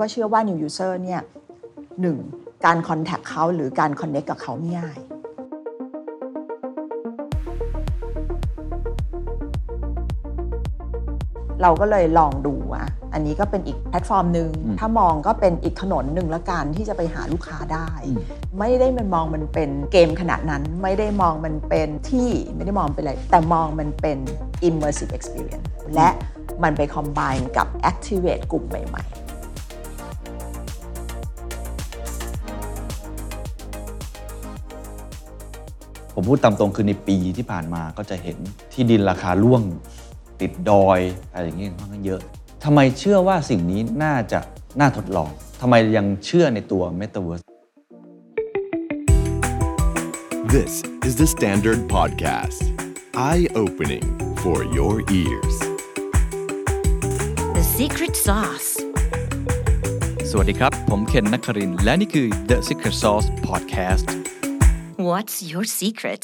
ก็เชื่อว่า new user เนี่ยหนึ่งการ contact เขาหรือการ connect กับเขาไม่ง่ายเราก็เลยลองดูอะ อันนี้ก็เป็นอีกแพลตฟอร์มหนึ่งอืมถ้ามองก็เป็นอีกถนนหนึ่งละกันที่จะไปหาลูกค้าได้อืมไม่ได้มันมองมันเป็นเกมขนาดนั้น ไม่ได้มองมันเป็นที่ไม่ได้มองเป็นอะไร แต่มองมันเป็น immersive experience และมันไป combine กับ activate กลุ่มใหม่ ๆ พูดตามตรงคือในปีที่ผ่านมาก็จะเห็นที่ดินราคาร่วงติดดอยอะไรอย่างเงี้ยค่อนข้างเยอะทำไมเชื่อว่าสิ่งนี้น่าจะน่าทดลองทำไมยังเชื่อในตัว Metaverse This is the Standard Podcast. Eye opening for your ears. The secret sauce. สวัสดีครับ ผมเคนนักครินทร์และนี่คือ The Secret Sauce Podcast What's your secret?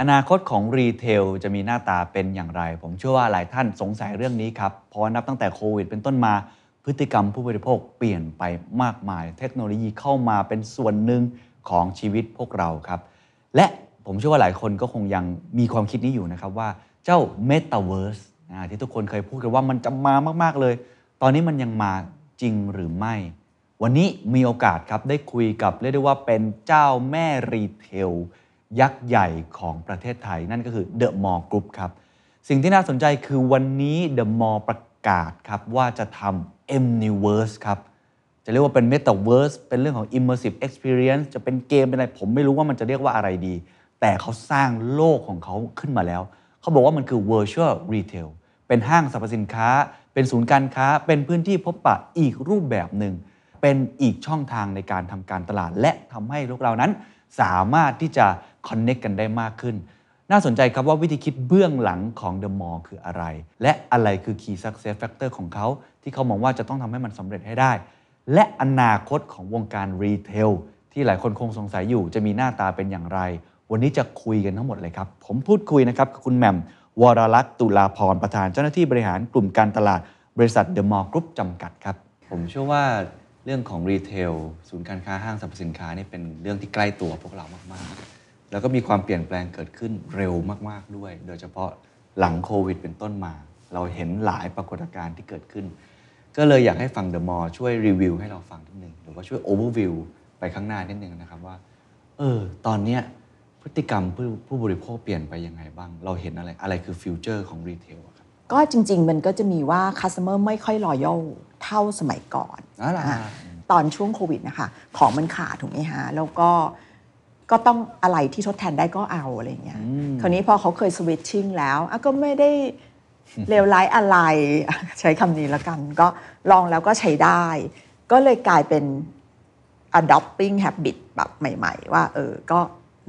อนาคตของรีเทลจะมีหน้าตาเป็นอย่างไร ผมเชื่อว่าหลายท่านสงสัยเรื่องนี้ครับ เพราะนับตั้งแต่โควิดเป็นต้นมา พฤติกรรมผู้บริโภคเปลี่ยนไปมากมาย เทคโนโลยีเข้ามาเป็นส่วนหนึ่งของชีวิตพวกเราครับ และผมเชื่อว่าหลายคนก็คงยังมีความคิดนี้อยู่นะครับว่าเจ้า Metaverse นะที่ทุกคนเคยพูดกันว่ามันจะมามาก ๆเลย ตอนนี้มันยังมาจริงหรือไม่ วันนี้มีโอกาสครับได้คุยกับเรียกได้ว่าเป็นเจ้าแม่รีเทลยักษ์ใหญ่ของประเทศไทย นั่นก็คือ The Mall Group ครับ สิ่งที่น่าสนใจคือวันนี้ The Mall ประกาศครับว่าจะทำ Mniverse ครับ จะเรียกว่าเป็น Metaverse เป็นเรื่องของ Immersive Experience จะเป็นเกมเป็นอะไร ผมไม่รู้ว่ามันจะเรียกว่าอะไรดี แต่เขาสร้างโลกของเขาขึ้นมาแล้ว เขาบอกว่ามันคือ Virtual Retail เป็นห้างสรรพสินค้า เป็นศูนย์การค้า เป็นพื้นที่พบปะอีกรูปแบบหนึ่ง เป็นอีกช่องทางในการทำการตลาด และทำให้พวกเรานั้น สามารถที่จะ connect กันได้มากขึ้น น่าสนใจครับว่าวิธีคิดเบื้องหลังของ The Mall คืออะไร และอะไรคือ Key Success Factor ของเขา ที่เขามองว่าจะต้องทำให้มันสำเร็จให้ได้ และอนาคตของวงการ retail ที่หลายคนคงสงสัยอยู่ จะมีหน้าตาเป็นอย่างไร วันนี้จะคุยกันทั้งหมดเลยครับ ผมพูดคุยนะครับกับคุณแหม่มวรลักษ์ตุลาพรประธานเจ้าหน้าที่บริหารกลุ่มการตลาดบริษัท The Mall Group จำกัดครับ ผมเชื่อว่า เรื่องของ retail ศูนย์การค้าห้างสรรพสินค้านี่เป็นเรื่องที่ใกล้ตัวพวกเรามาก ๆ แล้วก็มีความเปลี่ยนแปลงเกิดขึ้นเร็วมาก ๆ ด้วย โดยเฉพาะหลังโควิด เป็นต้นมา เราเห็นหลายปรากฏการณ์ที่เกิดขึ้น ก็เลยอยากให้ทาง The Mall ช่วยรีวิวให้เราฟังนิดนึงหรือว่าช่วยโอเวอร์วิวไปข้างหน้านิดนึงนะครับว่า เออ ตอนเนี้ยพฤติกรรมผู้ผู้บริโภคเปลี่ยนไปยังไงบ้าง เราเห็นอะไรอะไรคือ future ของ retail ครับก็จริง ๆ มันก็จะมีว่า customer ไม่ค่อย loyal เท่าสมัยก่อนอ๋อเหรออะตอนช่วงโควิดนะคะของมันขาดถูกไหมฮะแล้วก็ก็ต้องอะไรที่ทดแทนได้ก็เอาอะไรอย่างเงี้ยคราวนี้พอเขาเคย switching แล้วอะก็ไม่ได้เลวร้ายอะไร ใช้คำนี้ละกัน ก็ลองแล้วก็ใช้ได้ ก็เลยกลายเป็น adopting habit แบบใหม่ ๆ ว่า เออ ก็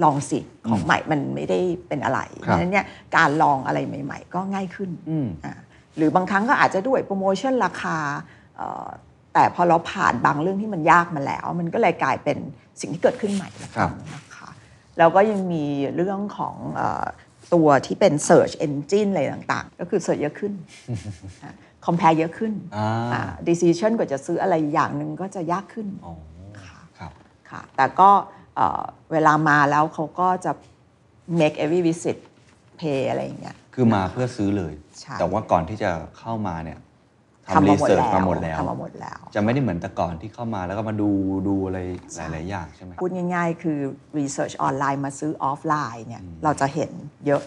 ลองสิ ของใหม่มันไม่ได้เป็นอะไรเพครับ ราะฉะนั้นเนี่ยการลองอะไรใหม่ ๆ ก็ง่ายขึ้นอืม อ่าหรือบางครั้งก็อาจจะด้วยโปรโมชั่นราคาเอ่อ แต่พอเราผ่านบางเรื่องที่มันยากมาแล้ว มันก็เลยกลายเป็นสิ่งที่เกิดขึ้นใหม่ละครักับนนะคะแล้วก็ยังมีเรื่องของเอ่อตัวที่เป็น Search Engine อะไรต่างๆ ก็คือ Search เยอะขึ้นอะ compare เยอะขึ้นอ่าอ่า decision กว่าจะซื้ออะไรอย่างหนึ่งก็จะยากขึ้นอ๋อครับค่ะแต่ก็เอ่อเวลามาแล้วเขาก็จะ make every visit pay อะไรอย่างเงี้ย คือมาเพื่อซื้อเลยใช่แต่ว่าก่อนที่จะเข้ามาเนี่ย ทำทำรีมาหมดแล้วมาหมดแล้วทำมาหมดแล้ว จะไม่ได้เหมือนแต่ก่อนที่เข้ามาแล้วก็มาดูดูอะไรหลาย ๆ อย่างใช่ไหมพูดง่าย ๆ คือ research ออนไลน์มาซื้อออฟไลน์เนี่ยเราจะเห็นเยอะ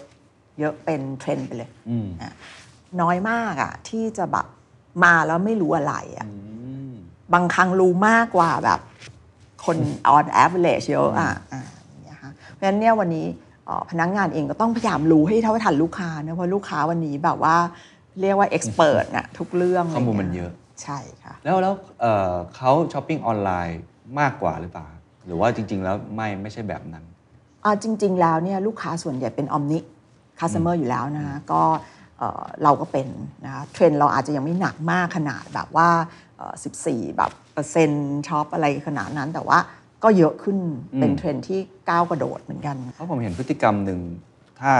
เยอะเป็นเทรนด์ไปเลยอืมอะน้อยมากอะที่จะแบบมาแล้วไม่รู้อะไรอะบางครั้งรู้มากกว่าแบบ คน on average เยอะอะอะอย่างเงี้ยค่ะเพราะฉะนั้นเนี่ยวันนี้เอ่อพนักงานเองก็ต้องพยายามรู้ให้เท่าทันลูกค้านะเพราะลูกค้าวันนี้แบบว่า เรียกว่า expert นะทุกเรื่องข้อมูลไรมันงี้เยอะใช่ค่ะ แล้วแล้วเอ่อเขาช้อปปิ้งออนไลน์มากกว่าหรือเปล่า หรือว่าจริง ๆ แล้วไม่ไม่ใช่แบบนั้นอ่าจริง ๆ แล้วเนี่ยลูกค้าส่วนใหญ่เป็น omni customer อยู่แล้วนะคะก็เอ่อเราก็เป็นนะคะเทรนด์เราอาจจะยังไม่หนักมากขนาดแบบว่าเอ่อ14 แบบเปอร์เซ็นต์ช็อปอะไรขนาดนั้นแต่ว่าก็เยอะขึ้นเป็นเทรนด์ที่ก้าวกระโดดเหมือนกัน เพราะผมเห็นพฤติกรรมหนึ่งถ้า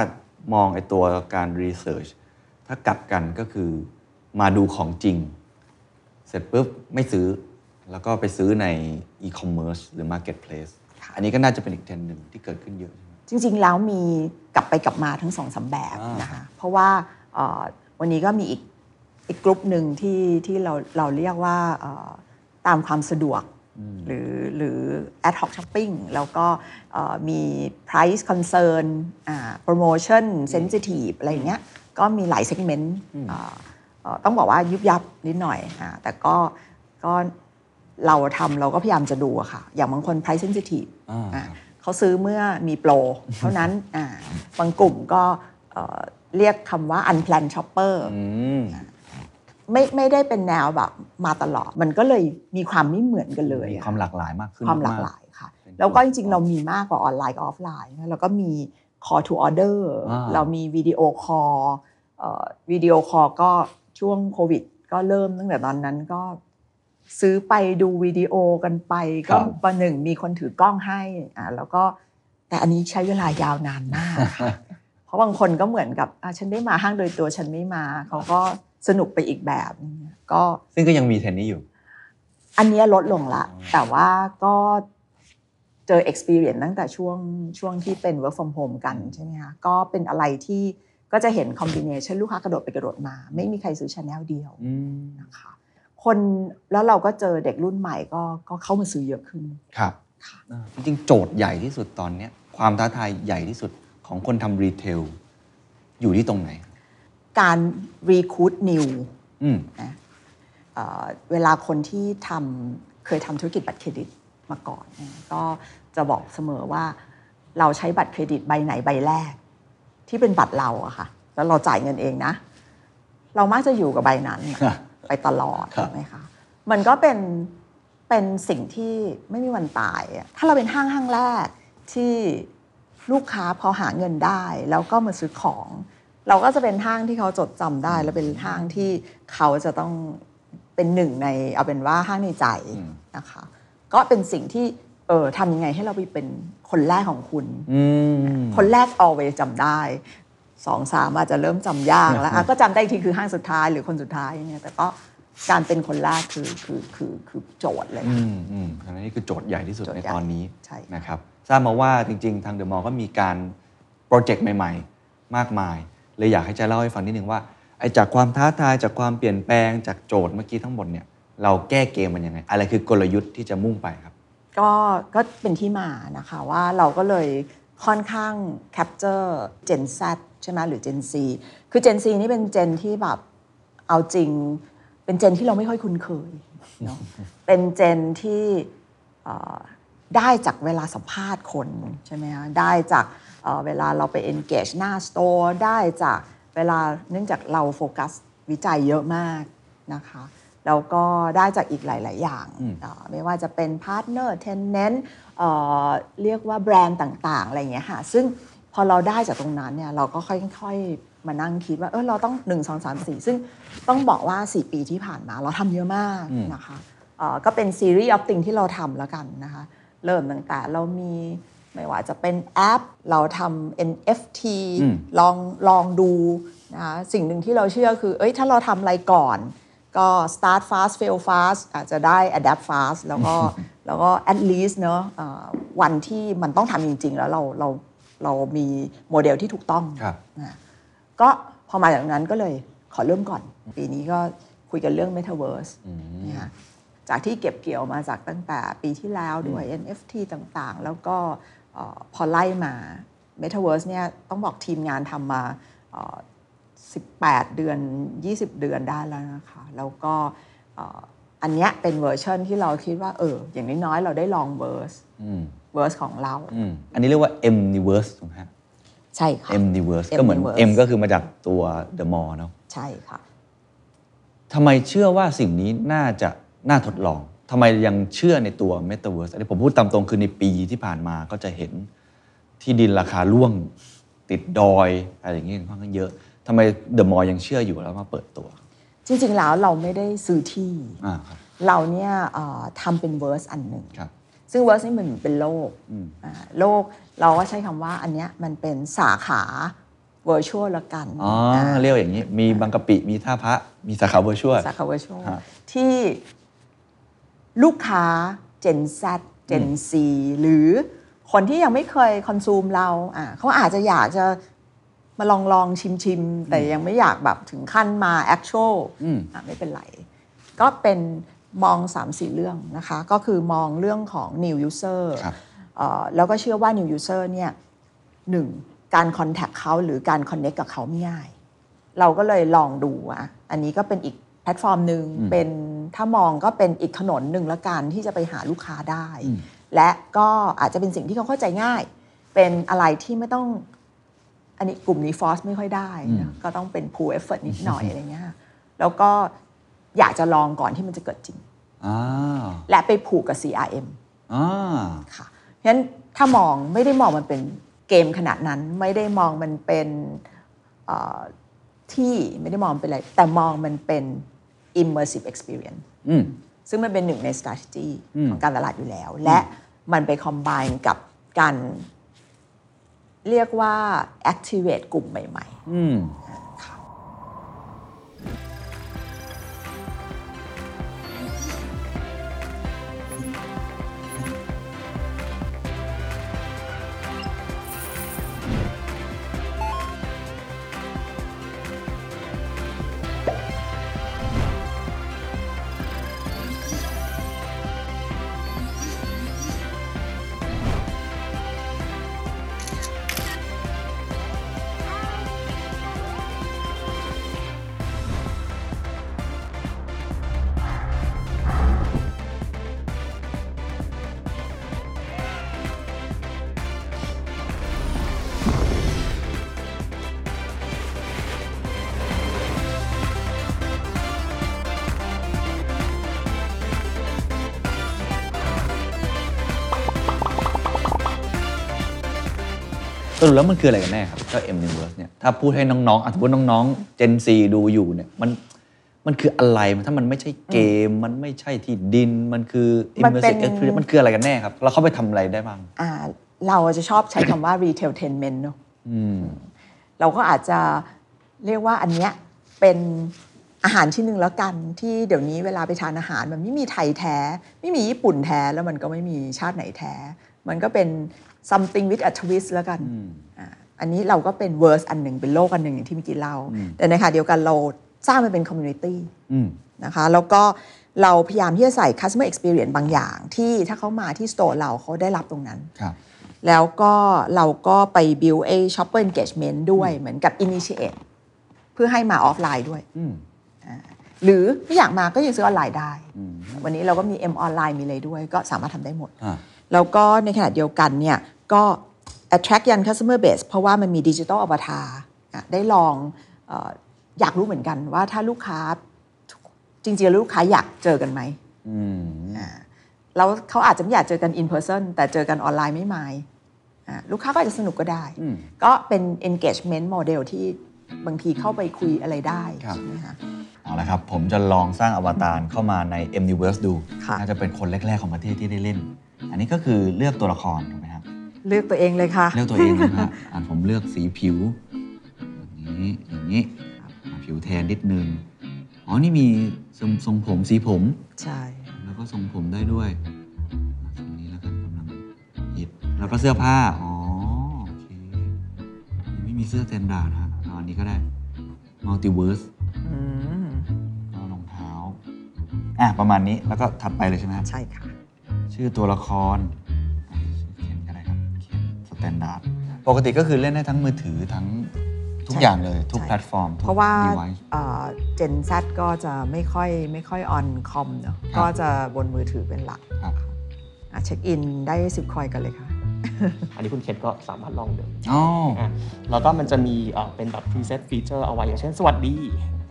มองไอ้ตัวการ research ถ้ากลับกันก็คือมาดูของจริง เสร็จปุ๊บไม่ซื้อ แล้วก็ไปซื้อในอีคอมเมิร์ซหรือ marketplace อันนี้ก็น่าจะเป็นอีกเทรนด์หนึ่งที่เกิดขึ้นเยอะใช่ไหมจริง ๆ แล้วมีกลับไปกลับมาทั้งสองสามแบบอ่านนะคะเพราะว่าเอ่อวันนี้ก็มีอีกอีกกลุ่มหนึ่งที่ที่เราเราเรียกว่าเอ่อตามความสะดวกหรือหรือ ad hoc shopping แล้วก็เอ่อมี price concern อ่า promotion sensitive อะไรอย่างเงี้ย ก็มีหลาย segment อ่าเอ่อต้องบอกว่ายุบยับนิดหน่อยอ่าแต่ก็ก็เราทำเราก็พยายามจะดูอะค่ะ อย่างบางคน price sensitive อ่าอ่าเขาซื้อเมื่อมีโปร เท่านั้นอ่าบางกลุ่มก็เอ่อเรียกคำว่า unplanned shopper อืมไม่ไม่ได้เป็นแนวแบบมาตลอด มันก็เลยมีความไม่เหมือนกันเลยมีอะความหลากหลายมากขึ้น ความหลากหลายค่ะเป็นแล้วก็จริงๆ เรามีมากกว่าออนไลน์กับออฟไลน์นะแล้วก็มี call to order อ่าเรามีวิดีโอคอลวิดีโอคอลก็ช่วงโควิด ก็เริ่มตั้งแต่ตอนนั้นก็ซื้อไปดูวิดีโอกันไป ก็ประหนึ่งมีคนถือกล้องให้อ่าแล้วก็แต่อันนี้ใช้เวลายาวนานมากค่ะเพราะบางคนก็เหมือนกับอะฉันได้มาห้างโดยตัวฉันไม่มา เขาก็สนุกไปอีกแบบนึงก็ซึ่งก็ยังมีเทรนด์นี้อยู่ อันเนี้ยลดลงละ แต่ว่าก็เจอ experience ตั้งแต่ช่วงช่วงที่เป็น work from home กันใช่ไหมคะก็เป็นอะไรที่ก็จะเห็น combination ลูกค้ากระโดดไปกระโดดมา ไม่มีใครซื้อ channel เดียวอืมนะคะคนแล้วเราก็เจอเด็กรุ่นใหม่ก็ก็เข้ามาซื้อเยอะขึ้นครับค่ะอ่าจริงๆโจทย์ใหญ่ที่สุดตอนเนี้ยความท้าทายใหญ่ที่สุดของคนทำรีเทลอยู่ที่ตรงไหน การ recruit new อืมนะเอ่อเวลาคนที่ทำเคยทำธุรกิจบัตรเครดิตมาก่อนเนี่ยก็ จะบอกเสมอว่าเราใช้บัตรเครดิตใบไหนใบแรก ที่เป็นบัตรเราอะค่ะ แล้วเราจ่ายเงินเองนะ เรามักจะอยู่กับใบนั้นครับไปตลอดครับถูกไหมคะมันก็เป็นเป็นสิ่งที่ไม่มีวันตายอะถ้าเราเป็นห้างห้างแรกที่ลูกค้าพอหาเงินได้ แล้วก็มาซื้อของ เราก็จะเป็นห้างที่เขาจดจำได้ และเป็นห้างที่เขาจะต้องเป็นหนึ่งในเอาเป็นว่าห้างในใจนะคะ ก็เป็นสิ่งที่ เออทำยังไงให้เราไปเป็นคนแรกของคุณอืมคนแรก always จำได้สองสามอาจจะเริ่มจำยากแล้วอะก็จำได้อีกทีคือห้างสุดท้ายหรือคนสุดท้ายเนี่ยแต่ก็การเป็นคนแรกคือคือคือคือโจทย์เลยอืมอืมอันนี้คือโจทย์ใหญ่ที่สุดโจทย์ในใหญ่ตอนนี้ใช่นะครับทราบมาว่าจริง ๆ ทางเดอะมอลล์ก็มีการโปรเจกต์ใหม่ ๆ มากมาย เลยอยากให้เจะเล่าให้ฟังนิดนึงว่าไอ้จากความท้าทายจากความเปลี่ยนแปลงจากโจทย์เมื่อกี้ทั้งหมดเนี่ยเราแก้เกมมันยังไง อะไรคือกลยุทธ์ที่จะมุ่งไปครับ ก็ก็เป็นที่มานะคะว่าเราก็เลยค่อนข้าง capture Gen Z ใช่ไหมหรือ Gen Z คือ Gen Z นี่เป็นเจนที่แบบเอาจริง เป็นเจนที่เราไม่ค่อยคุ้นเคยเนาะเป็นเจนที่เอ่อได้จากเวลาสัมภาษณ์คนใช่ไหมคะได้จากเอ่อเวลาเราไป engage หน้า store ได้จากเวลาเนื่องจากเราโฟกัสวิจัยเยอะมากนะคะ แล้วก็ได้จากอีกหลาย ๆ อย่างเอ่อไม่ว่าจะเป็นพาร์ทเนอร์ tenant เรียกว่าแบรนด์ต่าง ๆ อะไรอย่างเงี้ยค่ะ ซึ่งพอเราได้จากตรงนั้นเนี่ยเราก็ค่อย ๆ มานั่งคิดว่าเออเราต้อง 1 2 3 4 ซึ่งต้องบอกว่า 4 ปีที่ผ่านมาเราทำเยอะมากนะคะเอ่อก็เป็นซีรีส์ of thing ที่เราทำแล้วกันนะคะ เริ่มตั้งแต่เรามีไม่ว่าจะเป็นแอป เราทำ NFT อืมลองลองดูนะคะสิ่งหนึ่งที่เราเชื่อคือ เอ้ยถ้าเราทำอะไรก่อน ก็ start fast fail fast อาจจะได้ adapt fast แล้วก็แล้วก็ at least เนอะเอ่อวันที่มันต้องทำจริง ๆ แล้วเราเราเรามีโมเดลที่ถูกต้องครับนะก็พอมาจากนั้นก็เลยขอเริ่มก่อน ปีนี้ก็คุยกันเรื่อง Metaverse นะคะจากที่เก็บเกี่ยวมาจากตั้งแต่ปีที่แล้วด้วย NFT ต่างๆ แล้วก็เอ่อพอไล่มา Metaverse เนี่ยต้องบอกทีมงานทำมาเอ่อ 18 เดือน 20 เดือนได้แล้วนะคะ แล้วก็เอ่ออันเนี้ยเป็นเวอร์ชันที่เราคิดว่าเอออย่างน้อยๆเราได้ลอง verse อืม verse ของเราอืมอันนี้เรียกว่า Mniverse ถูกไหมฮะใช่ค่ะ Mniverse ก็เหมือน Mniverse M ก็คือมาจากตัว The Mall เนาะใช่ค่ะทำไมเชื่อว่าสิ่งนี้น่าจะน่าทดลองทำไมยังเชื่อในตัว Metaverse อันนี้ผมพูดตามตรงคือในปีที่ผ่านมาก็จะเห็นที่ดินราคาร่วงติดดอยอะไรอย่างเงี้ยค่อนข้างเยอะ ทำไมเดอะมอลยังเชื่ออยู่แล้วมาเปิดตัว จริงๆแล้วเราไม่ได้ซื้อที่อ่าครับเราเนี่ยเอ่อทำเป็นเวอร์สอันหนึ่งครับซึ่งเวอร์สนี่มันเป็นโลกอืมอ่าโลกเราก็ใช้คำว่าอันเนี้ยมันเป็นสาขา virtual ละกันอ๋อเรียกอย่างนี้ มีบางกะปิมีท่าพระมีสาขาเวอร์ชวลสาขา virtual ฮะที่ลูกค้า Gen Z Gen C หรือคนที่ยังไม่เคยคอนซูมเราอะเขาอาจจะอยากจะ มาลองลองชิมชิมๆแต่ยังไม่อยากแบบถึงขั้นมา actual อืมอะไม่เป็นไร ก็เป็นมอง 3-4 เรื่องนะคะ ก็คือมองเรื่องของ new user ครับเอ่อแล้วก็เชื่อว่า new user เนี่ยหนึ่งการ contact เขาหรือการ connect กับเขาไม่ง่าย เราก็เลยลองดูอะอันนี้ก็เป็นอีกแพลตฟอร์มหนึ่งเป็นถ้ามองก็เป็นอีกถนนหนึ่งละกันที่จะไปหาลูกค้าได้ และก็อาจจะเป็นสิ่งที่เขาเข้าใจง่าย เป็นอะไรที่ไม่ต้อง อันนี้กลุ่มนี้ฟอสไม่ค่อยได้นะก็ต้องเป็น pull effort นิดหน่อยอะไรเงี้ยแล้วก็อยากจะลองก่อนที่มันจะเกิดจริงอ่าและไปผูกกับ CRM อ่าค่ะเพราะฉะนั้นถ้ามองไม่ได้มองมันเป็นเกมขนาดนั้นไม่ได้มองมันเป็นเอ่อที่ไม่ได้มองมันเป็นอะไร แต่มองมันเป็น immersive experience อืมซึ่งมันเป็นหนึ่งใน strategy อืมของการตลาดอยู่แล้ว และมันไป combine กับการ เรียกว่า activate กลุ่มใหม่ ๆ สรุปแล้วมันคืออะไรกันแน่ครับเจ้า M Universe เนี่ยถ้าพูดให้น้องๆอะสมมติน้องๆ Gen Z ดูอยู่เนี่ยมันมันคืออะไรถ้ามันไม่ใช่เกม มันไม่ใช่ที่ดินมันคือมันเป็น immersive experience มันคืออะไรกันแน่ครับ แล้วเขาไปทำอะไรได้บ้างอ่าเราจะชอบใช้คำว่า retailtainment เนอะอืมเราก็อาจจะเรียกว่าอันเนี้ยเป็นอาหารชิ้นหนึ่งแล้วกันที่เดี๋ยวนี้เวลาไปทานอาหาร มันไม่มีไทยแท้ ไม่มีญี่ปุ่นแท้แล้วมันก็ไม่มีชาติไหนแท้ มันก็เป็น something with a twist แล้วกันอ่าอันนี้เราก็เป็น verse อันหนึ่งเป็นโลกอันหนึ่งอย่างที่เมื่อกี้เล่า แต่ในขณะเดียวกันเราสร้างมันเป็น community อืมนะคะแล้วก็เราพยายามที่จะใส่ customer experience บางอย่าง ที่ถ้าเขามาที่ store เราเขาได้รับตรงนั้นครับแล้วก็เราก็ไป build a shopper engagement ด้วยเหมือนกับ initiate เพื่อให้มาออฟไลน์ด้วยอืมอ่าหรือไม่อยากมาก็ยังซื้อออนไลน์ได้ วันนี้เราก็มี M ออนไลน์มีอะไรด้วย ก็สามารถทำได้หมดอ่า แล้วก็ในขณะเดียวกันเนี่ยก็ attract ยัน customer base เพราะว่ามันมี digital avatar อะได้ลองเอออยากรู้เหมือนกันว่าถ้าลูกค้าจริงๆแล้วลูกค้าอยากเจอกันไหมอืมอ่าแล้วเขาอาจจะไม่อยากเจอกัน in person แต่เจอกันออนไลน์ไม่มายอ่าลูกค้าก็อาจจะสนุกก็ได้อืมก็เป็น engagement model ที่บางทีเข้าไปคุยอะไรได้ครับใช่ไหมคะเอาละครับ ผมจะลองสร้างอวตารเข้ามาใน M Universe ดูค่ะน่าจะเป็นคนแรก ๆ ของประเทศที่ได้เล่น อันนี้ก็คือเลือกตัวละครถูกไหมครับ เลือกตัวเองเลยค่ะ เลือกตัวเองนะฮะอ่านผมเลือกสีผิว อย่างนี้ อย่างนี้อะผิวแทนนิดนึง อ๋อ นี่มีทรงทรงผมสีผม ใช่ แล้วก็ทรงผมได้ด้วยอะทรงนี้แล้วกันกำลังฮิตแล้วก็เสื้อผ้า อ๋อ โอเคยังไม่มีเสื้อ Standard ฮะเอาอันนี้ก็ได้ Multiverse อืมก็รองเท้า อะ ประมาณนี้ แล้วก็ถัดไปเลยใช่ไหมครับ ใช่ค่ะ ชื่อตัวละครอะชื่อเขียนก็ได้ครับเขียน Standard ปกติก็คือเล่นได้ทั้งมือถือทั้งทุกใช่อย่างเลยทุกใช่แพลตฟอร์มทุกเพราะว่า device Gen Z ก็จะไม่ค่อยไม่ค่อยออนคอมเนาะครับก็จะบนมือถือเป็นหลักครับอะเช็คอินได้10คอยกันเลยค่ะ อันนี้คุณเคนก็สามารถลองดูอ๋ออะแล้วก็มันจะมีเอ่อเป็นแบบ preset feature เอาไว้อย่างเช่นสวัสดี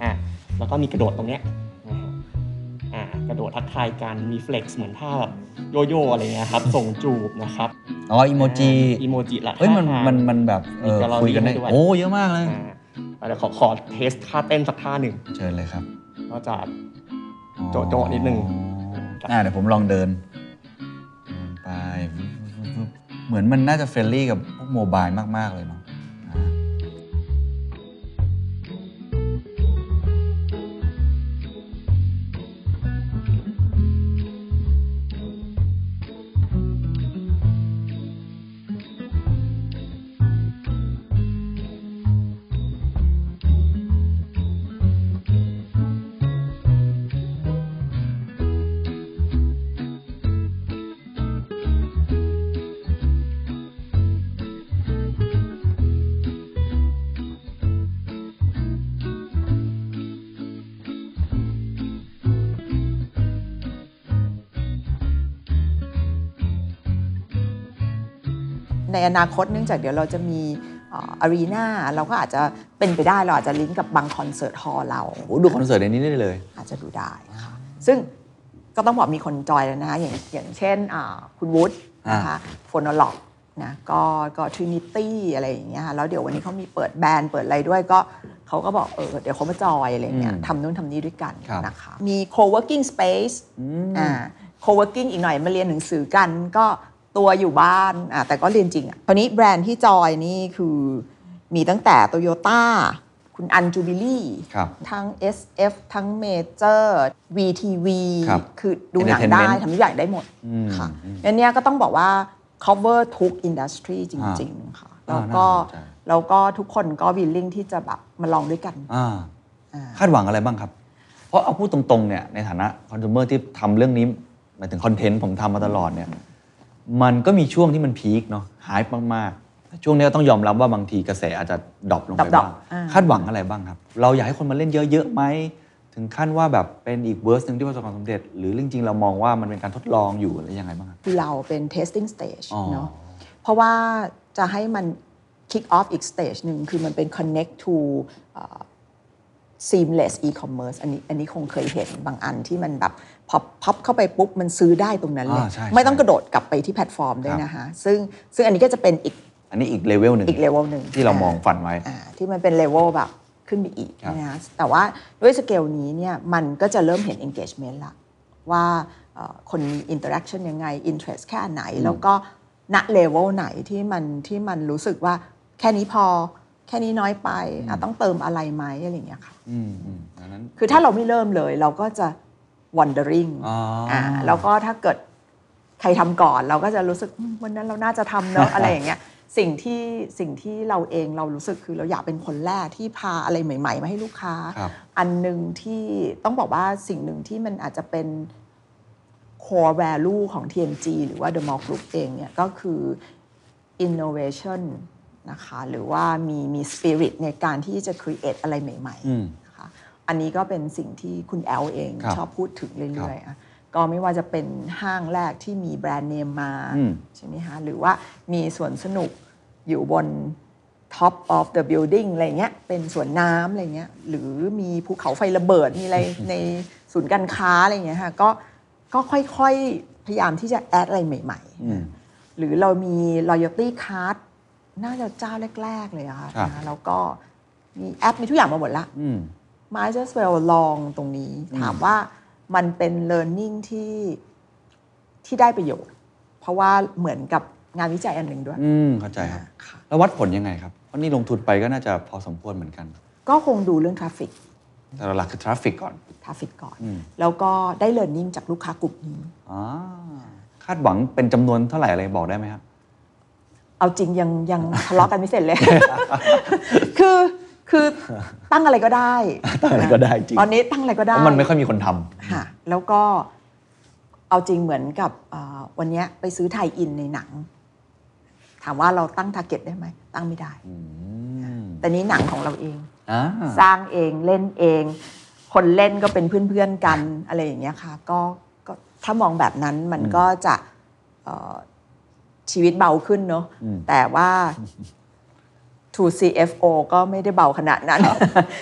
อะแล้วก็มีกระโดดตรงเนี้ยนะฮะอะ กระโดดทักทายกันมี flex เหมือนท่าแบบโยโย่อะไรเงี้ยครับส่งจูบนะครับอ๋ออีโมจิอีโมจิละเฮ้ยมันท่าทางมันมันแบบเออมี gallery คุยกันได้ให้ด้วยโอ้เยอะมากเลยอะเดี๋ยวขอขอเทสท่าเต้นสักท่าหนึ่งเชิญเลยครับก็จะโจ๊ะโจ๊ะนิดนึงอ่าเดี๋ยวผมลองเดินเดินไปฟึบฟึบฟึบเหมือนมันน่าจะ friendly กับพวก mobile มาก ๆ เลยเนาะ ในอนาคตเนื่องจากเดี๋ยวเราจะมี arena เราก็อาจจะเป็นไปได้เราอาจจะลิงก์กับบาง concert hall เราโอ้ดูคอนเสิร์ตในนี้ได้เลย อาจจะดูได้ค่ะซึ่งก็ต้องบอกมีคนจอยแล้วนะคะอย่างอย่างเช่นอ่าคุณวุฒินะคะ4NOLOGUE นะก็ก็ TRINITY อะไรอย่างเงี้ยค่ะแล้วเดี๋ยววันนี้เขามีเปิดแบรนด์เปิดอะไรด้วยก็เขาก็บอกเออเดี๋ยวเขามาจอยอะไรเงี้ยอืมทำนู่นทำนี่ด้วยกันครับนะคะมี co-working space อ่า co-working อีกหน่อยมาเรียนหนังสือกันก็ ตัวอยู่บ้านอ่าแต่ก็เรียนจริงอะคราวนี้แบรนด์ที่จอยนี่คือมีตั้งแต่ Toyota คุณอันจูบิลีครับทั้ง SF ทั้งเมเจอร์ VTV ครับคือดูหนังได้ Entertainment ทำทุกอย่างได้หมดอืมค่ะอืมงั้นเนี่ยก็ต้องบอกว่า cover ทุก industry จริง ๆ ค่ะ แล้วก็น่าสนใจแล้วก็ทุกคนก็ willing ที่จะแบบมาลองด้วยกันอ่าอ่าคาดหวังอะไรบ้างครับ เพราะเอาพูดตรงๆเนี่ยในฐานะคอน sumer ที่ทำเรื่องนี้หมายถึงคอนเทนต์ผมทำมาตลอดเนี่ย มันก็มีช่วงที่มัน peak เนาะหายมากๆ ช่วงนี้ก็ต้องยอมรับว่าบางทีกระแสอาจจะ drop ลงไปดรอบ้าปงอ่าคาดหวังอะไรบ้างครับ เราอยากให้คนมาเล่นเยอะๆไหมถึงขั้นว่าแบบเป็นอีก verse หนึ่งที่ประสบความสำเร็จ หรือจริงๆ เรามองว่ามันเป็นการทดลองอยู่อะไรยังไงบ้างครับคือเราเป็น testing stage อ๋อเนาะเพราะว่าจะให้มัน kick off อีก stage หนึ่งคือมันเป็น connect to เอ่อ seamless e-commerce อันนี้อันนี้คงเคยเห็นบางอันที่มันแบบพอพับเข้าไปปุ๊บ มันซื้อได้ตรงนั้นเลยอ่าใช่ไม่ต้องใช่กระโดดกลับไปที่แพลตฟอร์มด้วยนะคะ ซึ่งซึ่งอันนี้ก็จะเป็นอีก อันนี้อีกเลเวลหนึ่งอีกเลเวลหนึ่งที่เรามองฝันไว้อ่าที่มันเป็นเลเวลแบบขึ้นไปอีกครับนะคะแต่ว่าด้วยสเกลนี้เนี่ยมันก็จะเริ่มเห็น engagement ละว่าเอ่อคนมี interaction ยังไง interest แค่ไหน แล้วก็ณเลเวลไหนที่มันที่มันรู้สึกว่าแค่นี้พอ แค่นี้น้อยไปอะต้องเติมอะไรไหมอะไรอย่างเงี้ยค่ะอืมอืมดังนั้นคือถ้าเราไม่เริ่มเลย เราก็จะ wondering อ๋ออ่าแล้วก็ถ้าเกิดใครทำก่อนเราก็จะรู้สึกอืมวันนั้นเราน่าจะทำเนอะ อะไรอย่างเงี้ยสิ่งที่สิ่งที่เราเองเรารู้สึกคือเราอยากเป็นคนแรกที่พาอะไรใหม่ๆมาให้ลูกค้า ครับ อันหนึ่งที่ต้องบอกว่าสิ่งหนึ่งที่มันอาจจะเป็น core value ของ TMG หรือว่า The Mall Group เองเนี่ยก็คือ innovation นะคะหรือว่ามีมี spirit ในการที่จะ create อะไรใหม่อืมๆนะคะอันนี้ก็เป็นสิ่งที่คุณแอลเองครับชอบพูดถึงครัเรื่อยบๆอะก็ไม่ว่าจะเป็นห้างแรกที่มีแบรนด์เนมมาอืมใช่ไหมคะหรือว่ามีสวนสนุกอยู่บน top of the building อะไรเงี้ยเป็นสวนน้ำอะไรเงี้ยหรือมีภูเขาไฟระเบิดมีอะไรในศูนย์การค้าอะไรเงี้ยค่ะก็ก็ค่อยๆ พยายามที่จะแอดอะไรใหม่อืมๆหรือเรามี loyalty card น่าจะเจ้าแรก ๆ เลยอะค่ะครับนะแล้วก็มีแอปมีทุกอย่างมาหมดละอืมมาจะสเวลลองตรงนี้ ถามว่ามันเป็น learning ที่ที่ได้ประโยชน์ เพราะว่าเหมือนกับงานวิจัยอันหนึ่งด้วย อืมเข้าใจครับค่ะแล้ววัดผลยังไงครับ เพราะนี่ลงทุนไปก็น่าจะพอสมควรเหมือนกัน ก็คงดูเรื่อง trafficแต่หลักๆคือ traffic ก่อน traffic ก่อนอืมแล้วก็ได้ learning จากลูกค้ากลุ่มนี้อ่าคาดหวังเป็นจำนวนเท่าไหร่อะไรบอกได้ไหมครับ เอาจริงยังยังทะเลาะกันไม่เสร็จเลย คือคือตั้งอะไรก็ได้ตั้งอะไรก็ได้จริงตอนนี้ตั้งอะไรก็ได้เพราะมันไม่ค่อยมีคนทำค่ะแล้วก็เอาจริงเหมือนกับเอ่อวันเนี้ยไปซื้อ tie-in ในหนัง ถามว่าเราตั้งทาร์เก็ตได้ไหมตั้งไม่ได้อืมแต่นี้หนังของเราเองอ่าสร้างเองเล่นเอง คนเล่นก็เป็นเพื่อนๆกันอะไรอย่างเงี้ยค่ะก็ก็ถ้ามองแบบนั้นมันก็จะเอ่อ ชีวิตเบาขึ้นเนอะแต่ว่า to CFO ก็ไม่ได้เบาขนาดนั้น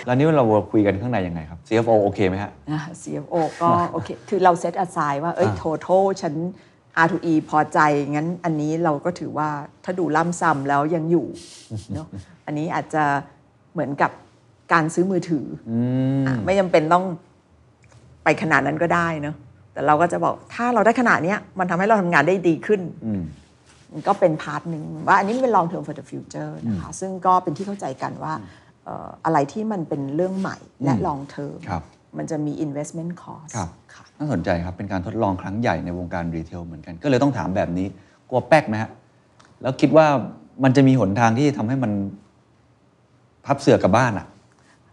แล้วนี่เราคุยกันข้างในยังไงครับ CFO โอเคไหมฮะอ่า CFO ก็โอเค คือเราเซต aside ว่า เอ้ยอ่า total ฉัน R2E พอใจ งั้นอันนี้เราก็ถือว่าถ้าดูล่ำซ้ำแล้วยังอยู่เนาะ อันนี้อาจจะเหมือนกับการซื้อมือถือออืมอะไม่จำเป็นต้องไปขนาดนั้นก็ได้เนาะ แต่เราก็จะบอกถ้าเราได้ขนาดเนี้ยมันทำให้เราทำงานได้ดีขึ้นอืมมัน ก็เป็นพาร์ทหนึ่งว่าอันนี้มันเป็น long term for the future นะคะซึ่งก็เป็นที่เข้าใจกันว่าเอ่ออะไรที่มันเป็นเรื่องใหม่และ long term ครับมันจะมี investment cost ครับค่ะน่าสนใจครับ เป็นการทดลองครั้งใหญ่ในวงการรีเทลเหมือนกัน ก็เลยต้องถามแบบนี้ กลัวแป๊กไหมฮะ แล้วคิดว่ามันจะมีหนทางที่จะทำให้มันพับเสือกลับบ้านอะ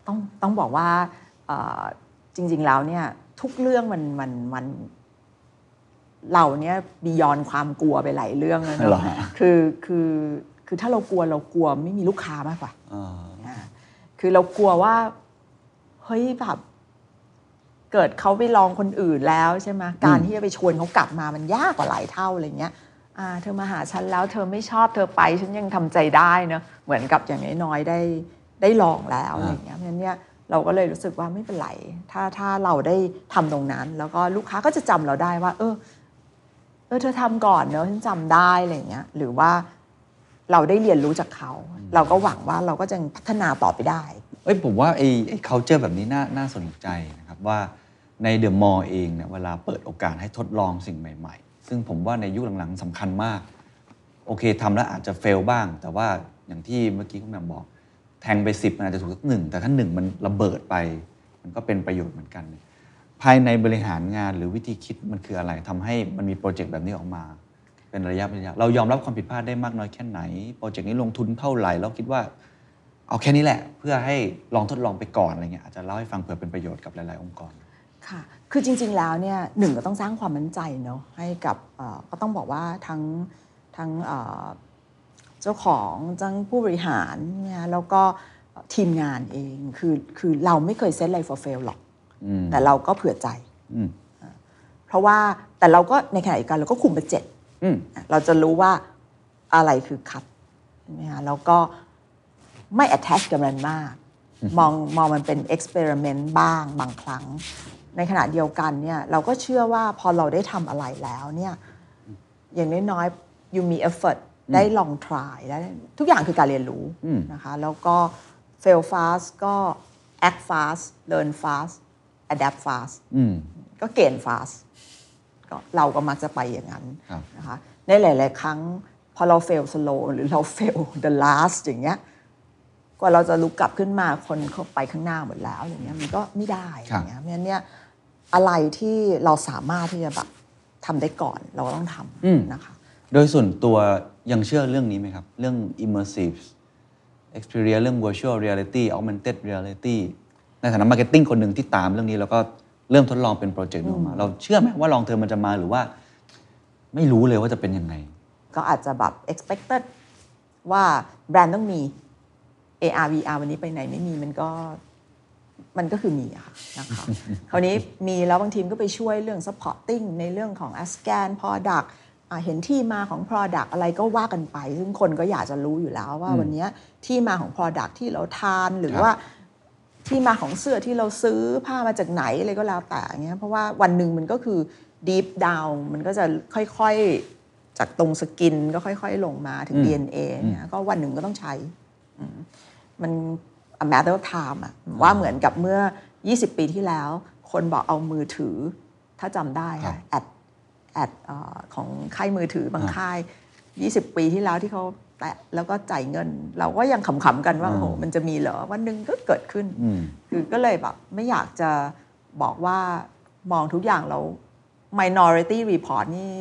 ต้องต้องบอกว่าเอ่อจริง ๆ แล้วเนี่ยทุกเรื่องมันมันมัน เราเนี่ยบียอนความกลัวไปหลายเรื่องแล้วเหรอเนาะฮะคือคือคือถ้าเรากลัวเรากลัวไม่มีลูกค้ามากกว่าอ่าอ่าคือเรากลัวว่าเฮ้ยแบบเกิดเขาไปลองคนอื่นแล้วใช่ไหมการที่จะไปชวนเขากลับมามันยากกว่าหลายเท่าอะไรเงี้ยอ่าเธอมาหาฉันแล้ว เธอไม่ชอบเธอไปฉันยังทำใจได้เนอะเหมือนกับอย่างน้อยๆได้ได้ลองแล้วอะไรอย่างเงี้ยเพราะฉะนั้นเนี่ยเราก็เลยรู้สึกว่าไม่เป็นไร ถ้าถ้าเราได้ทำตรงนั้น แล้วก็ลูกค้าก็จะจำเราได้ว่า เออ เออเธอทำก่อนเนอะฉันจำได้อะไรอย่างเงี้ยหรือว่าเราได้เรียนรู้จากเขา เราก็หวังว่าเราก็จะพัฒนาต่อไปได้ เอ้ยผมว่าไอ้ไอ้ culture แบบนี้น่าน่าสนใจนะครับว่าในเดอะมอลล์เองเนี่ยเวลาเปิดโอกาสให้ทดลองสิ่งใหม่ ๆ ซึ่งผมว่าในยุคหลังๆสำคัญมาก โอเคทำแล้วอาจจะเฟลบ้าง แต่ว่าอย่างที่เมื่อกี้คุณแหม่มบอก แทงไปสิบมันอาจจะถูกสักหนึ่งแต่ถ้าหนึ่งมันระเบิดไป มันก็เป็นประโยชน์เหมือนกันภายในบริหารงานหรือวิธีคิดมันคืออะไรทำให้มันมีโปรเจกต์แบบนี้ออกมา เป็นระยะระยะเรายอมรับความผิดพลาดได้มากน้อยแค่ไหน โปรเจกต์นี้ลงทุนเท่าไหร่เราคิดว่า เอาแค่นี้แหละ เพื่อให้ลองทดลองไปก่อนอะไรเงี้ยอาจจะเล่าให้ฟังเผื่อเป็นประโยชน์กับหลาย ๆ องค์กรค่ะ คือจริง ๆ แล้วเนี่ยหนึ่งก็ต้องสร้างความมั่นใจเนาะให้กับก็ต้องบอกว่าทั้งทั้งเจ้าของทั้งผู้บริหารเนี่ยแล้วก็ทีมงานเองคือคือเราไม่เคยเซตไลฟ์ for fail หรอก แต่เราก็เผื่อใจอืมเพราะว่าแต่เราก็ในขณะเดียวกันเราก็คุมบัจเจ็ตอืมเราจะรู้ว่าอะไรคือคัดใช่ไหมคะแล้วก็ไม่ attach กับมันมาก มองมองมันเป็น experiment บ้างบางครั้ง ในขณะเดียวกันเนี่ยเราก็เชื่อว่าพอเราได้ทำอะไรแล้วเนี่ยอย่างน้อยๆ you มี effort ได้ลอง try ได้ทุกอย่างคือการเรียนรู้อืมนะคะแล้วก็ fail fast ก็ act fast learn fast adapt fast อืมก็เกณฑ์ fast ก็เราก็มักจะไปอย่างนั้นครับนะคะในหลาย ๆ ครั้ง พอเรา fail slow หรือเรา fail the last อย่างเงี้ยกว่าเราจะลุกกลับขึ้นมาคนเข้าไปข้างหน้าหมดแล้วอย่างเงี้ยมันก็ไม่ได้อครับย่างเงี้ยเพราะฉะนั้นเนี่ยอะไรที่เราสามารถที่จะแบบทำได้ก่อนเราก็ต้องทอืมำนะคะ โดยส่วนตัวยังเชื่อเรื่องนี้ไหมครับ เรื่อง immersive experience เรื่อง virtual reality augmented reality ในฐานะ marketing คนหนึ่งที่ตามเรื่องนี้แล้วก็เริ่มทดลองเป็นโปรเจกต์ออกมา เราเชื่อไหมว่าลองเทอมมันจะมาหรือว่า ไม่รู้เลยว่าจะเป็นยังไง ก็อาจจะแบบ expected ว่าแบรนด์ต้องมี AR VR วันนี้ไปไหนไม่มีมันก็มันก็คือมีอะค่ะนะคะคราวนี้มีแล้วบางทีมก็ไปช่วยเรื่อง supporting ในเรื่องของ a scan product อะเห็นที่มาของ product อะไรก็ว่ากันไป ซึ่งคนก็อยากจะรู้อยู่แล้วว่าวันนี้ที่มาของ product ที่เราทานหรือครับว่า ที่มาของเสื้อที่เราซื้อผ้ามาจากไหนอะไรก็แล้วแต่อย่างเงี้ยเพราะว่าวันหนึ่งมันก็คือ deep down มันก็จะค่อยๆ จากตรงสกินก็ค่อยๆ ลงมาถึง DNA เนี่ยก็วันหนึ่งก็ต้องใช้ มัน a matter of time อะว่าเหมือนกับเมื่อ 20 ปีที่แล้ว คนบอกเอามือถือ ถ้าจำได้ครัค่ะบแอดแอดเอ่อของค่ายมือถือบางค่าย 20 ปีที่แล้วที่เขา แตะแล้วก็จ่ายเงิน เราก็ยังขำๆกันว่าโอ้โหมันจะมีเหรอวันหนึ่งก็เกิดขึ้นอืมคือก็เลยแบบไม่อยากจะบอกว่ามองทุกอย่างเรา minority report นี่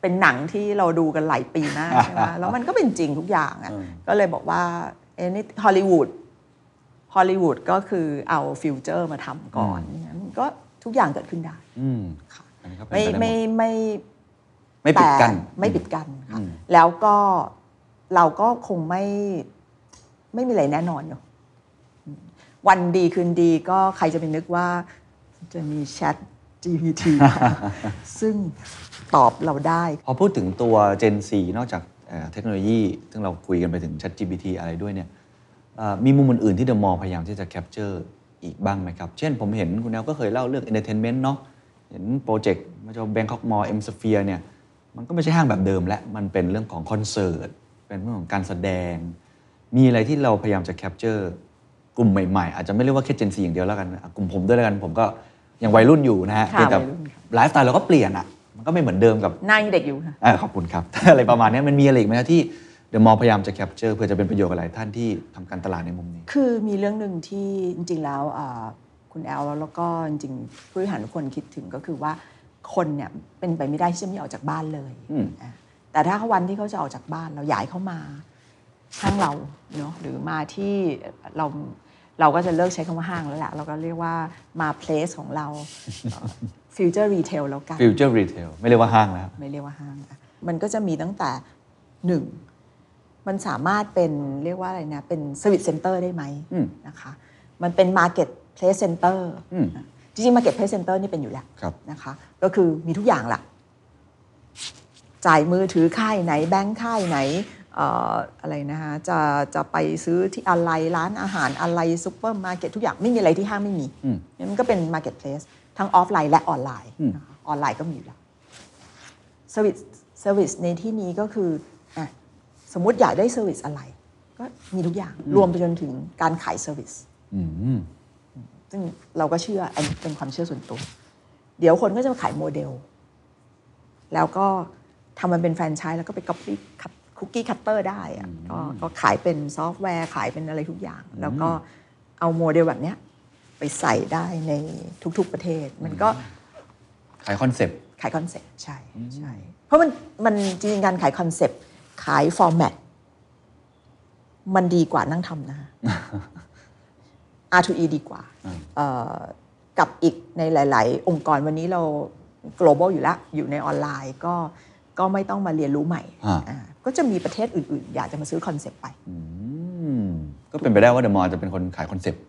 เป็นหนังที่เราดูกันหลายปีมากใช่ไหมแล้วมันก็เป็นจริงทุกอย่างอะ่ะอืมก็เลยบอกว่าเอ้นี่ฮอลลีวูดฮอลลีวูดก็คือเอา future มาทำก่อนมันก็ทุกอย่างเกิดขึ้นได้อืมค่ะอันนี้ก็เป็นไม่ไปได้หมดไม่ ไม่ไม่ปิดกั้นแต่ไม่ปิดกั้นค่ะอืมแล้วก็เราก็คงไม่ไม่มีอะไรแน่นอนเนอะอืมวันดีคืนดีก็ใครจะไปนึกว่าจะมี ChatGPT ซึ่งตอบเราได้ พอพูดถึงตัว Gen 4นอกจากเอ่อเทคโนโลยี ซึ่งเราคุยกันไปถึง ChatGPT อะไรด้วยเนี่ยเอ่อมีมุมอื่นๆที่เดอะมอลพยายามที่จะ capture อีกบ้างไหมครับ เช่นผมเห็นคุณแนวก็เคยเล่าเรื่อง entertainment เนาะเห็นโปรเจกต์มาจาก Bangkok Mall M Sphere เนี่ย มันก็ไม่ใช่ห้างแบบเดิมและมันเป็นเรื่องของคอนเสิร์ตเป็นเรื่องของการแสดง มีอะไรที่เราพยายามจะ capture กลุ่มใหม่ๆ อาจจะไม่เรียกว่าแค่ Gen 4อย่างเดียวแล้วกันอะกลุ่มผมด้วยแล้วกันผมก็ยังวัยรุ่นอยู่นะฮะค่ะเพียงแต่วัยรุ่นค่ะ ไลฟ์สไตล์เราก็เปลี่ยนอะมันก็ไม่เหมือนเดิมกับ หน้ายังเด็กอยู่ค่ะ อ่าขอบคุณครับ อะไรประมาณเนี้ยมันมีอะไรอีกไหมครับที่เดอะมอลพยายามจะ capture เพื่อจะเป็นประโยชน์กับหลายท่านที่ทำการตลาดในมุมนี้ คือมีเรื่องหนึ่งที่จริงๆแล้วอ่าคุณแอลแล้วแล้วก็จริงๆผู้บริหารทุกคนคิดถึงก็คือว่า คนเนี่ยเป็นไปไม่ได้ที่จะไม่ออกจากบ้านเลยอืมอะแต่ถ้าวันที่เขาจะออกจากบ้านเราอยากให้เขามาห้างเราเนาะหรือมาที่เราเราก็จะเลิกใช้คำว่าห้างแล้วแหละเราก็เรียกว่ามา place ของเรา future retail แล้วกัน future retail ไม่เรียกว่าห้างแล้วไม่เรียกว่าห้างอะมันก็จะมีตั้งแต่หนึ่งมันสามารถเป็นเรียกว่าอะไรนะ เป็น service center ได้ไหมอืมนะคะ มันเป็น marketplace center อืม จริงๆ marketplace center นี่เป็นอยู่แล้วครับนะคะ ก็คือมีทุกอย่างละจ่ายมือถือค่ายไหนแบงค์ค่ายไหนเอ่ออะไรนะคะจะจะไปซื้อที่อะไรร้านอาหารอะไรซูเปอร์มาร์เก็ตทุกอย่างไม่มีอะไรที่ห้างไม่มีอืมเนี่ยมันก็เป็น marketplace ทั้งออฟไลน์และออนไลน์อืมนะคะออนไลน์ก็มีอยู่แล้ว service service ในที่นี้ก็คืออะสมมุติอยากได้ service อะไร ก็มีทุกอย่างรวมไปจนถึงการขาย service อืม ซึ่งเราก็เชื่ออันนี้เป็นความเชื่อส่วนตัว เดี๋ยวคนก็จะมาขายโมเดล แล้วก็ทำมันเป็นแฟรนไชส์แล้วก็ไป copy cookie cutter ได้อะก็ก็ขายเป็นซอฟต์แวร์ขายเป็นอะไรทุกอย่าง แล้วก็เอาโมเดลแบบเนี้ยไปใส่ได้ในทุก ๆประเทศ มันก็ขายคอนเซปต์ขายคอนเซ็ปต์ใช่ใช่เพราะมันมันจริงๆการขายคอนเซ็ปต์ขาย format มันดีกว่านั่งทำนะ R2E ดีกว่าเอ่อกับอีกในหลาย ๆ องค์กรวันนี้เรา global อยู่แล้วอยู่ในออนไลน์ก็ก็ไม่ต้องมาเรียนรู้ใหม่อ่าอ่าก็จะมีประเทศอื่น ๆ อยากจะมาซื้อคอนเซ็ปต์ไปอืมก็เป็นไปได้ว่าเดอะมอลจะเป็นคนขายคอนเซปต์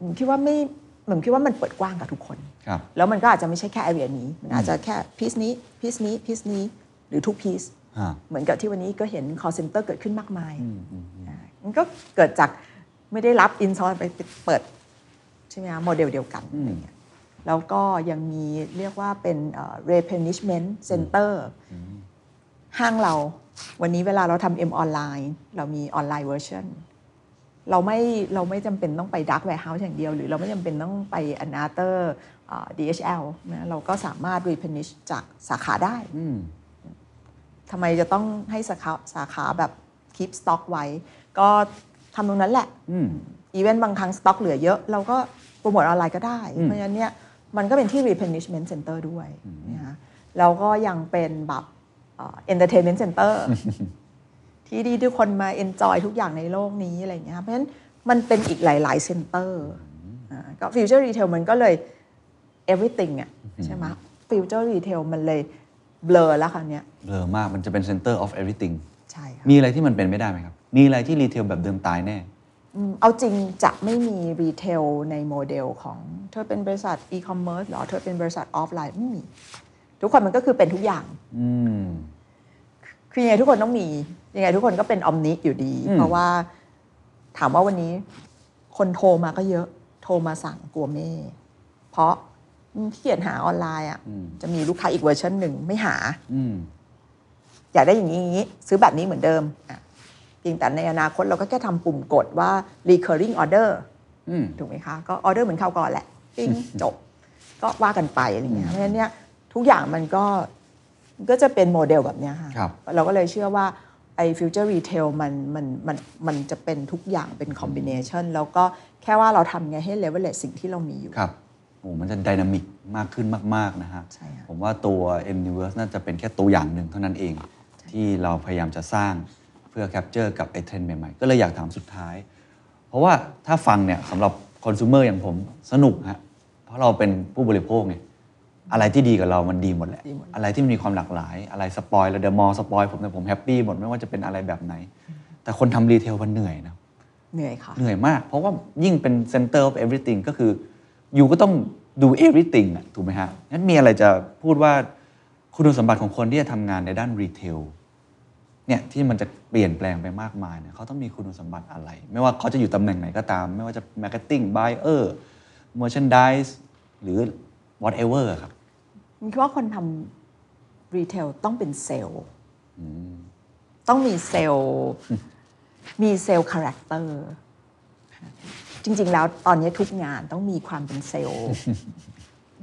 ผมคิดว่าไม่ผมคิดว่ามันเปิดกว้างกับทุกคนครับแล้วมันก็อาจจะไม่ใช่แค่ area นี้ มันอาจจะแค่ piece นี้ piece นี้ piece นี้หรือทุก piece ฮะเหมือนกับที่วันนี้ก็เห็น call center เกิดขึ้นมากมายอ่ามันก็เกิดจาก ไม่ได้รับ insource ไปเปิดใช่ไหมคะโมเดลเดียวกันอะไรเงี้ยแล้วก็ยังมีเรียกว่าเป็นเอ่อ replenishment center ห้างเรา วันนี้เวลาเราทำ M ออนไลน์เรามีออนไลน์เวอร์ชันเราไม่เราไม่จำเป็นต้องไป Dark Warehouse อย่างเดียว หรือเราไม่จำเป็นต้องไป Another เอ่อ DHL นะเราก็สามารถ replenish จากสาขาได้อืมทำไมจะต้องให้สาขาสาขาแบบ keep stock ไว้ ก็ ทำตรงนั้นแหละอืมอีเวนต์บางครั้งสต็อกเหลือเยอะ เราก็โปรโมทออนไลน์ก็ได้อืมเพราะฉะนั้นเนี่ยมันก็เป็นที่ replenishment center ด้วยนะคะแล้วก็ยังเป็นแบบเอ่อ entertainment center ที่ดีทุกคนมา enjoy ทุกอย่างในโลกนี้อะไรอย่างเงี้ยเพราะฉะนั้นมันเป็นอีกหลายๆ center อ่าก็ future retail มันก็เลย everything อะใช่ไหม future retail มันเลย blur แล้วคราวเนี้ยเบลอมากมันจะเป็น center of everything ใช่ค่ะมีอะไรที่มันเป็นไม่ได้ไหมครับ มีอะไรที่ retail แบบเดิมตายแน่อืมเอาจริงจะไม่มี retail ในโมเดลของ เธอเป็นบริษัทอีคอมเมิร์ซหรอ เธอเป็นบริษัทออฟไลน์ไม่มี ทุกคนมันก็คือเป็นทุกอย่างอืมคือยังไงทุกคนต้องมี ยังไงทุกคนก็เป็น omni อยู่ดีอืมเพราะว่าถามว่าวันนี้ คนโทรมาก็เยอะ โทรมาสั่ง Gourmet เพราะอืมขี้เกียจหาออนไลน์อะจะมีลูกค้าอีกเวอร์ชันหนึ่งไม่หาอืมอยากได้อย่างนี้อย่างนี้ซื้อแบบนี้เหมือนเดิมอะ เพียงแต่ในอนาคตเราก็แค่ทำปุ่มกดว่า recurring order อืมถูกไหมคะก็ออเดอร์เหมือนคราวก่อนแหละปิ้งจบ ก็ว่ากันไปอะไรเงี้ยเพราะฉะนั้นเนี่ยทุกอย่างมันก็ก็จะเป็นโมเดลแบบเนี้ยค่ะครับเราก็เลยเชื่อว่าไอ้ future retail มันมันมันมันจะเป็นทุกอย่างเป็น combination แล้วก็แค่ว่าเราทำไงให้เลเวลเลสิ่งที่เรามีอยู่ครับโอ้มันจะ dynamic มากขึ้นมาก ๆ นะฮะใช่ค่ะผมว่าตัว M Universe น่าจะเป็นแค่ตัวอย่างหนึ่งเท่านั้นเอง ที่เราพยายามจะสร้าง เพื่อ capture กับไอ้เทรนด์ใหม่ๆ ก็เลยอยากถามสุดท้าย เพราะว่าถ้าฟังเนี่ยสำหรับคอน sumer อย่างผมสนุกฮะเพราะเราเป็นผู้บริโภคไงอะไรที่ดีกับเรามันดีหมดแหละดีหมดอะไรที่มันมีความหลากหลาย อะไร spoil แล้วเดอะมอล spoil ผมเนี่ยผม happy หมดไม่ว่าจะเป็นอะไรแบบไหน แต่คนทำ retail มันเหนื่อยนะเหนื่อยค่ะ เหนื่อยมาก เพราะว่ายิ่งเป็น center of everything ก็คือ อยู่ก็ต้องดู everything อะถูกไหมฮะงั้นมีอะไรจะพูดว่าคุณสมบัติของคนที่จะทำงานในด้าน retail เนี่ยที่มันจะเปลี่ยนแปลงไปมากมายเนี่ยเขาต้องมีคุณสมบัติอะไร ไม่ว่าเขาจะอยู่ตำแหน่งไหนก็ตาม ไม่ว่าจะ marketing buyer merchandise หรือ whatever ครับพี่คิดว่าคนทำ retail ต้องเป็นเซลล์ต้องมีเซลล์มี sales character จริง ๆ แล้วตอนนี้ทุกงานต้องมีความเป็น sales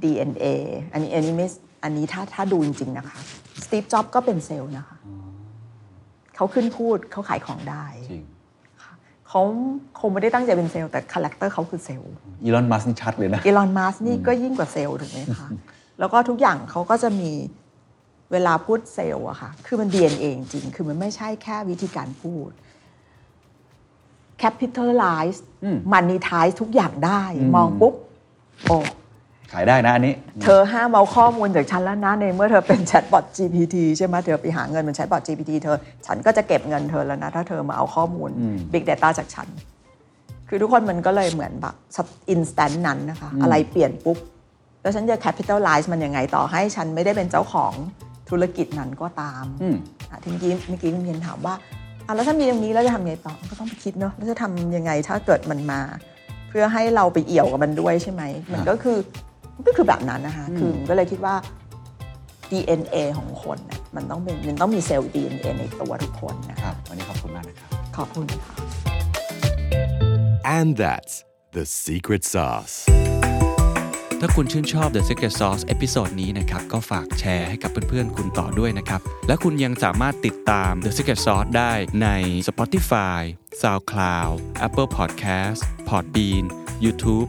DNA อันนี้อันนี้ไม่อันนี้ถ้าถ้าดูจริง ๆ นะคะ Steve Jobs ก็เป็นเซลล์นะคะ เขาขึ้นพูดเขาขายของได้จริงเขาคงไม่ได้ตั้งใจเป็นเซลล์แต่ character เขาคือ sales Elon Musk นี่ชัดเลยนะอีลอนมัสนี่ก็ยิ่งกว่าเซลล์ถูกไหมคะแล้วก็ทุกอย่างเขาก็จะมีเวลาพูดเซลล์อะค่ะ คือมัน DNA จริงๆคือมันไม่ใช่แค่วิธีการพูด capitalize อืม monetize ทุกอย่างได้ มองปุ๊บ โอ้ ขายได้นะอันนี้ เธอห้ามเอาข้อมูลจากฉันแล้วนะในเมื่อเธอเป็นแชทบอท GPT ใช่ไหมเธอไปหาเงินเป็นแชทบอท GPT เธอ ฉันก็จะเก็บเงินเธอแล้วนะ ถ้าเธอมาเอาข้อมูลอืม Big Data จากฉัน คือทุกคนมันก็เลยเหมือนแบบ instant นั้นนะคะ อะไรเปลี่ยนปุ๊บ แล้วฉันจะ capitalize มันยังไงต่อให้ฉันไม่ได้เป็นเจ้าของธุรกิจนั้นก็ตามอืมอะทีเมื่อกี้เมื่อกี้คุณเพียนถามว่าอะแล้วถ้ามีตรงนี้แล้วจะทำไงต่อก็ต้องไปคิดเนาะแล้วจะทำยังไงถ้าเกิดมันมา เพื่อให้เราไปเอี่ยวกับมันด้วยใช่ไหมมันก็คือมัน ก็คือแบบนั้นนะคะคือผมก็เลยคิดว่า DNA ของคนน่ะมันต้องเป็นมันต้องมีเซลล์ DNA ในตัวทุกคนนะครับ วันนี้ขอบคุณมากนะครับ ขอบคุณค่ะ And that's the secret sauce. ถ้าคุณชื่นชอบ The Secret Sauce episode นี้นะครับ ก็ฝากแชร์ให้กับเพื่อนๆ คุณต่อด้วยนะครับ และคุณยังสามารถติดตาม The Secret Sauce ได้ใน Spotify, SoundCloud, Apple Podcast, Podbean, YouTube